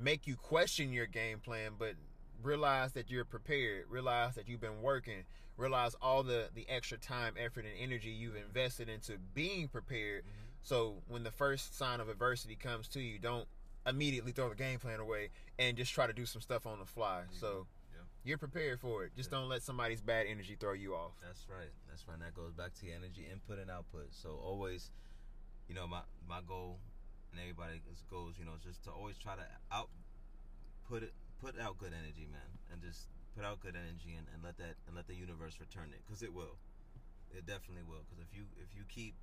make you question your game plan, but realize that you're prepared. Realize that you've been working. Realize all the the extra time, effort, and energy you've invested into being prepared. Mm-hmm. So when the first sign of adversity comes to you, don't immediately throw the game plan away and just try to do some stuff on the fly. Mm-hmm. So Yeah. you're prepared for it. Just don't let somebody's bad energy throw you off. That's right. That's right. And that goes back to your energy input and output. So always, you know, my my goal and everybody's goals, you know, is just to always try to out put it put out good energy, man, and just put out good energy and, and let that and let the universe return it because it will. It definitely will. Because if you if you keep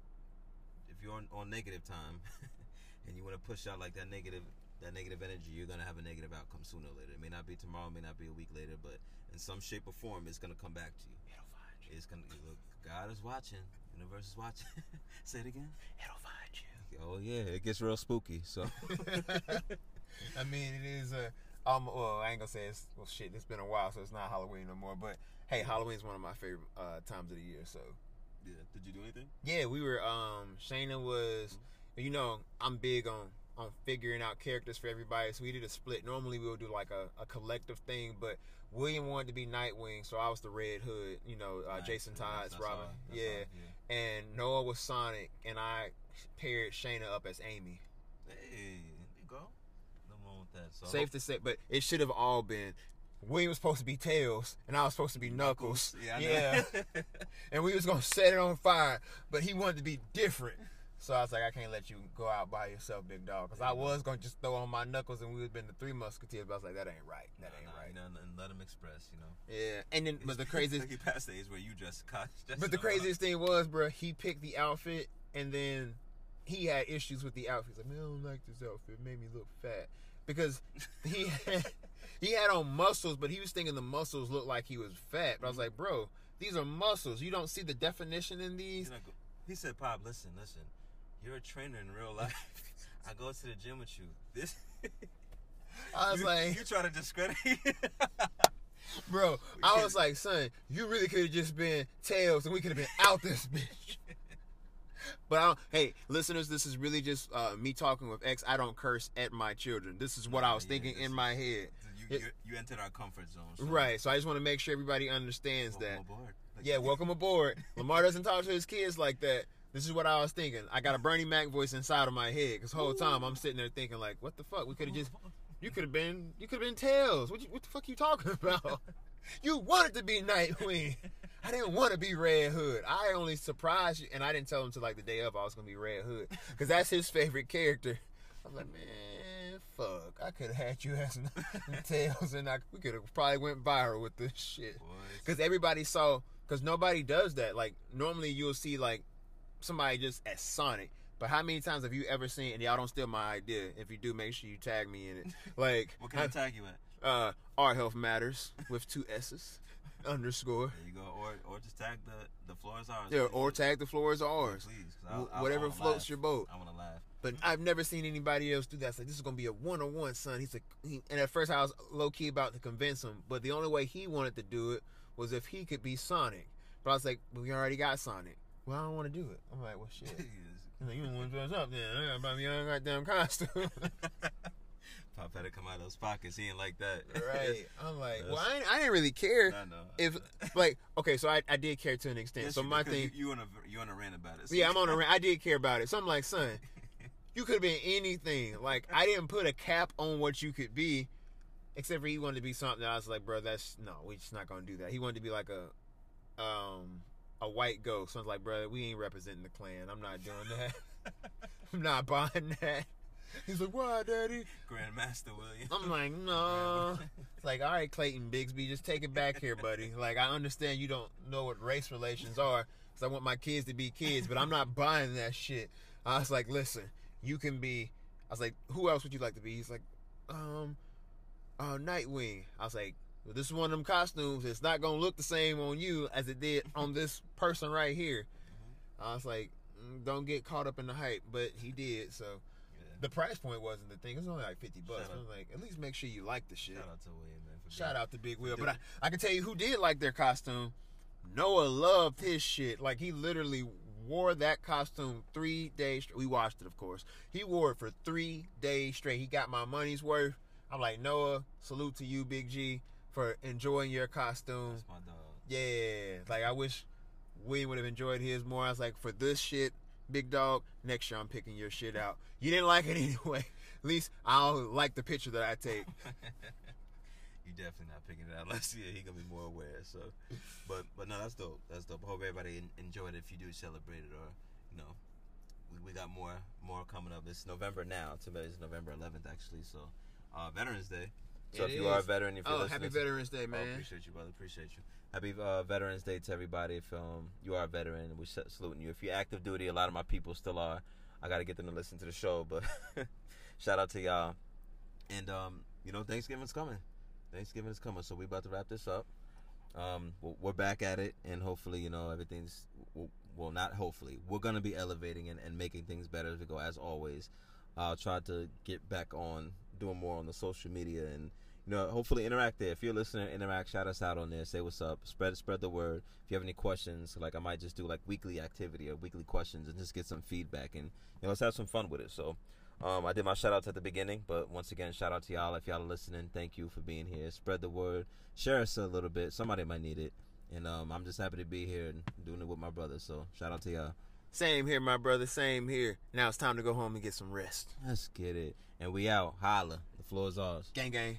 if you're on, on negative time and you want to push out like that negative that negative energy, you're gonna have a negative outcome sooner or later. It may not be tomorrow, it may not be a week later, but in some shape or form, it's gonna come back to you. It'll find you. It's gonna look. God is watching. Universe is watching. Say it again. It'll find you. Oh yeah, it gets real spooky. So I mean, it is a. Um, well, I ain't gonna say it's well. Shit, it's been a while, so it's not Halloween no more. But hey, Halloween's one of my favorite uh, times of the year. So yeah. Did you do anything? yeah, we were. Um, Shayna was. You know, I'm big on on figuring out characters for everybody. So we did a split. Normally we would do like a, a collective thing, but William wanted to be Nightwing, so I was the Red Hood. You know, uh, Nice. Jason Yeah, Todd's that's Robin. that's yeah. all, and Noah was Sonic, and I paired Shayna up as Amy. Hey, there you go. No wrong with that. So Safe to say, but it should have all been. William was supposed to be Tails, and I was supposed to be Knuckles. Yeah. I know. yeah. and we was gonna set it on fire, but he wanted to be different. So I was like, I can't let you go out by yourself, big dog. Because I was gonna just throw on my knuckles and we would have been the three musketeers. But I was like, that ain't right. That Nah, ain't nah, right. You know, and let him express. You know. Yeah. And then, but the craziest, he passed the age where you just caught. but the craziest thing was, bro, he picked the outfit and then he had issues with the outfit. He's like, man, I don't like this outfit. It made me look fat because he had, he had on muscles, but he was thinking the muscles looked like he was fat. But I was like, bro, these are muscles. You don't see the definition in these. He said, "Pop, listen, listen. You're a trainer in real life. I go to the gym with you. This." I was you, like, you try to discredit. bro, I was like, son, you really could have just been tails and we could have been out this bitch. But I don't, hey, listeners, this is really just uh, me talking with X. I don't curse at my children. This is what I was Yeah, thinking in my head. You, It- you, you entered our comfort zone. So Right. So I just want to make sure everybody understands welcome that. aboard. Like, Yeah, welcome aboard. Lamar doesn't talk to his kids like that. This is what I was thinking. I got a Bernie Mac voice inside of my head because whole time I'm sitting there thinking like, what the fuck? We could have just, you could have been, you could have been Tails. What, you, what the fuck are you talking about? you wanted to be Nightwing. I didn't want to be Red Hood. I only surprised you, and I didn't tell him till like the day of I was gonna be Red Hood because that's his favorite character. I was like, man, fuck. I could have had you as Tails, and I, we could have probably went viral with this shit. Because everybody saw, because nobody does that. Like, normally you'll see, like, somebody just as Sonic. But how many times have you ever seen, and y'all don't steal my idea. If you do, make sure you tag me in it. Like, What can I tag you at? uh, Art Health Matters with two S's, underscore. There you go. Or or just tag the the floor is ours. Yeah, please. or tag the floor is ours. Please, I'll- I'll- whatever I floats laugh. your boat. I want to laugh. But I've never seen anybody else do that. So like this is gonna be a one on one, son. He's like, he, and at first I was low key about to convince him, but the only way he wanted to do it was if he could be Sonic. But I was like, we already got Sonic. Well, I don't want to do it. I'm like, well, shit. Like, you don't want to dress up then? I gotta buy me a goddamn costume. Pop had to come out of those pockets. He ain't like that. right? I'm like, well, I, ain't- I didn't really care I know. if like, okay, so I, I did care to an extent. Yes, so my thing, You, you on a you on a rant about it. So Yeah, I'm on a rant. I did care about it. So I'm like, son, you could have been anything. Like, I didn't put a cap on what you could be, except for he wanted to be something. I was like, bro, that's no, we're just not gonna do that. He wanted to be like a, um, a white ghost. So I was like, bro, we ain't representing the Klan. I'm not doing that. I'm not buying that. He's like, why, daddy? Grandmaster William. I'm like, no. It's like, all right, Clayton Bigsby, just take it back here, buddy. Like, I understand you don't know what race relations are, because I want my kids to be kids, but I'm not buying that shit. I was like, listen, you can be. I was like, who else would you like to be? He's like, um, uh, Nightwing. I was like, well, this is one of them costumes. It's not gonna look the same on you as it did on this person right here. I was like, mm, don't get caught up in the hype, but he did. So Yeah. the price point wasn't the thing. It was only like fifty bucks. I was like, at least make sure you like the shit. Shout out to William, man. Shout being- out to Big Will. But I, I can tell you who did like their costume. Noah loved his shit. Like he literally wore that costume three days. We watched it, of course. He wore it for three days straight. He got my money's worth. I'm like Noah. Salute to you, Big G, for enjoying your costume. That's my dog. Yeah, like I wish William would have enjoyed his more. I was like, for this shit, big dog, next year I'm picking your shit out. You didn't like it anyway. At least I'll like the picture that I take. you definitely not picking it out unless year. he gonna be more aware. So, but but no, that's dope. That's dope. I hope everybody en- enjoyed it. If you do celebrate it, or you know, we, we got more more coming up. It's November now. Today is November 11th actually. So, uh, Veterans Day. So It if you are a veteran, if you're Oh, happy Veterans Day, Oh, man. appreciate you, brother. Appreciate you. Happy uh, Veterans Day to everybody. If um, you are a veteran, we sa- saluting you. If you're active duty, a lot of my people still are. I got to get them to listen to the show, but shout out to y'all. And um, you know, Thanksgiving's coming. Thanksgiving is coming, so we about to wrap this up. Um, we're- back at it, and hopefully, you know, everything's well, well not hopefully. We're gonna be elevating and, and making things better as we go, as always. I'll try to get back on doing more on the social media and you know, hopefully interact there. If you're listening, interact, shout us out on there, say what's up, spread spread the word. If you have any questions, like I might just do like weekly activity or weekly questions and just get some feedback and you know, let's have some fun with it. So um, I did my shout outs at the beginning, but once again, shout out to y'all. If y'all are listening, thank you for being here. Spread the word, share us a little bit. Somebody might need it. And um, I'm just happy to be here and doing it with my brother. So shout out to y'all. Same here, my brother. Same here. Now it's time to go home and get some rest. Let's get it. And we out. Holla. The floor is ours. Gang, gang.